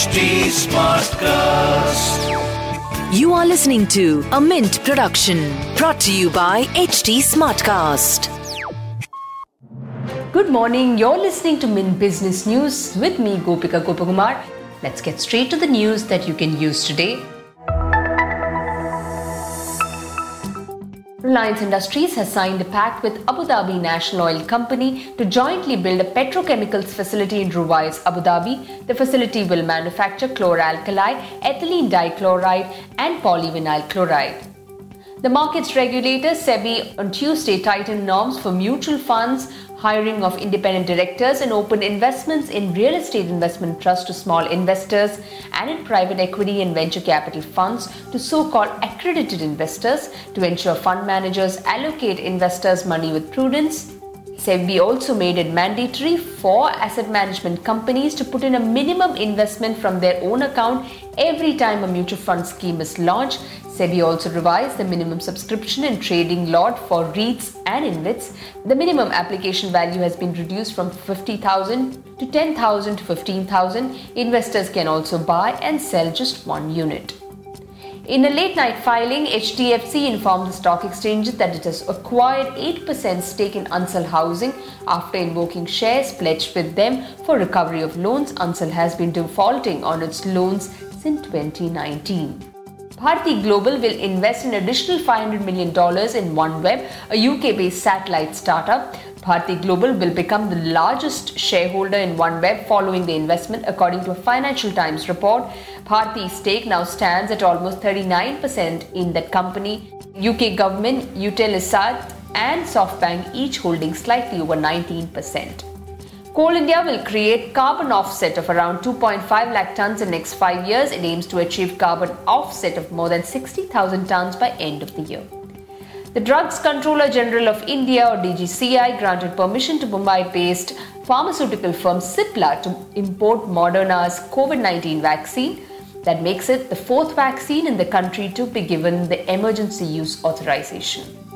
HT Smartcast. You are listening to a Mint production brought to you by HT Smartcast. Good morning. You're listening to Mint Business News with me, Gopika Gopakumar. Let's get straight to the news that you can use today. Reliance Industries has signed a pact with Abu Dhabi National Oil Company to jointly build a petrochemicals facility in Ruwais, Abu Dhabi. The facility will manufacture chloralkali, ethylene dichloride, and polyvinyl chloride. The markets regulator SEBI on Tuesday tightened norms for mutual funds, hiring of independent directors, and open investments in real estate investment trusts to small investors and in private equity and venture capital funds to so called accredited investors to ensure fund managers allocate investors' money with prudence. SEBI also made it mandatory for asset management companies to put in a minimum investment from their own account every time a mutual fund scheme is launched. SEBI also revised the minimum subscription and trading lot for REITs and InvITs. The minimum application value has been reduced from 50,000 to 10,000 to 15,000. Investors can also buy and sell just one unit. In a late night filing, HDFC informed the stock exchanges that it has acquired 8% stake in Ansal Housing after invoking shares pledged with them for recovery of loans. Ansal has been defaulting on its loans since 2019. Bharti Global will invest an additional $500 million in OneWeb, a UK based satellite startup. Bharti Global will become the largest shareholder in OneWeb following the investment, according to a Financial Times report. Bharti's stake now stands at almost 39% in that company. UK government, Eutelsat, and SoftBank each holding slightly over 19%. Coal India will create carbon offset of around 2.5 lakh tons in next 5 years. It aims to achieve carbon offset of more than 60,000 tons by end of the year. The Drugs Controller General of India or DGCI granted permission to Mumbai-based pharmaceutical firm Cipla to import Moderna's COVID-19 vaccine that makes it the fourth vaccine in the country to be given the emergency use authorization.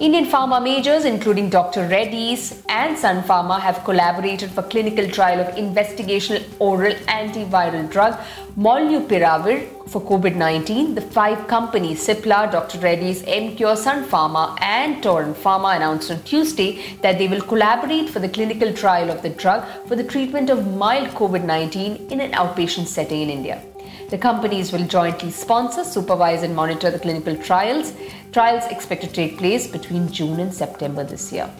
Indian pharma majors, including Dr. Reddy's and Sun Pharma, have collaborated for clinical trial of investigational oral antiviral drug Molnupiravir for COVID-19. The five companies, Cipla, Dr. Reddy's, Emcure, Sun Pharma, and Torrent Pharma, announced on Tuesday that they will collaborate for the clinical trial of the drug for the treatment of mild COVID-19 in an outpatient setting in India. The companies will jointly sponsor, supervise, and monitor the clinical trials. Trials expect to take place between June and September this year.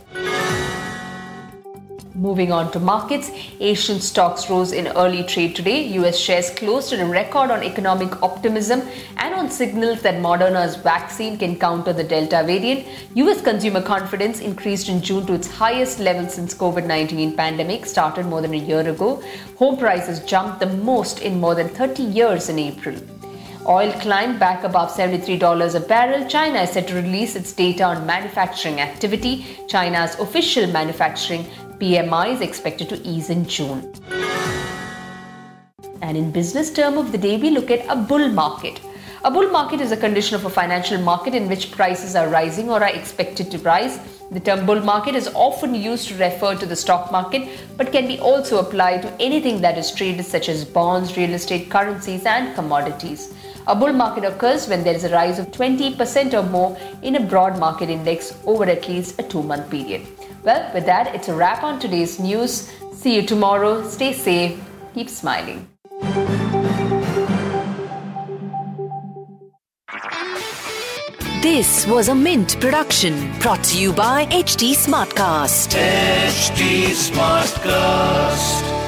Moving on to markets, Asian stocks rose in early trade today. US shares closed at a record on economic optimism and on signals that Moderna's vaccine can counter the Delta variant. US consumer confidence increased in June to its highest level since COVID-19 pandemic started more than a year ago. Home prices jumped the most in more than 30 years in April. Oil climbed back above $73 a barrel. China is set to release its data on manufacturing activity. China's official manufacturing PMI is expected to ease in June. And in business term of the day, we look at a bull market. A bull market is a condition of a financial market in which prices are rising or are expected to rise. The term bull market is often used to refer to the stock market but can be also applied to anything that is traded such as bonds, real estate, currencies and commodities. A bull market occurs when there is a rise of 20% or more in a broad market index over at least a 2 month period. Well, with that, it's a wrap on today's news. See you tomorrow. Stay safe. Keep smiling. This was a Mint production brought to you by HT Smartcast. HT Smartcast.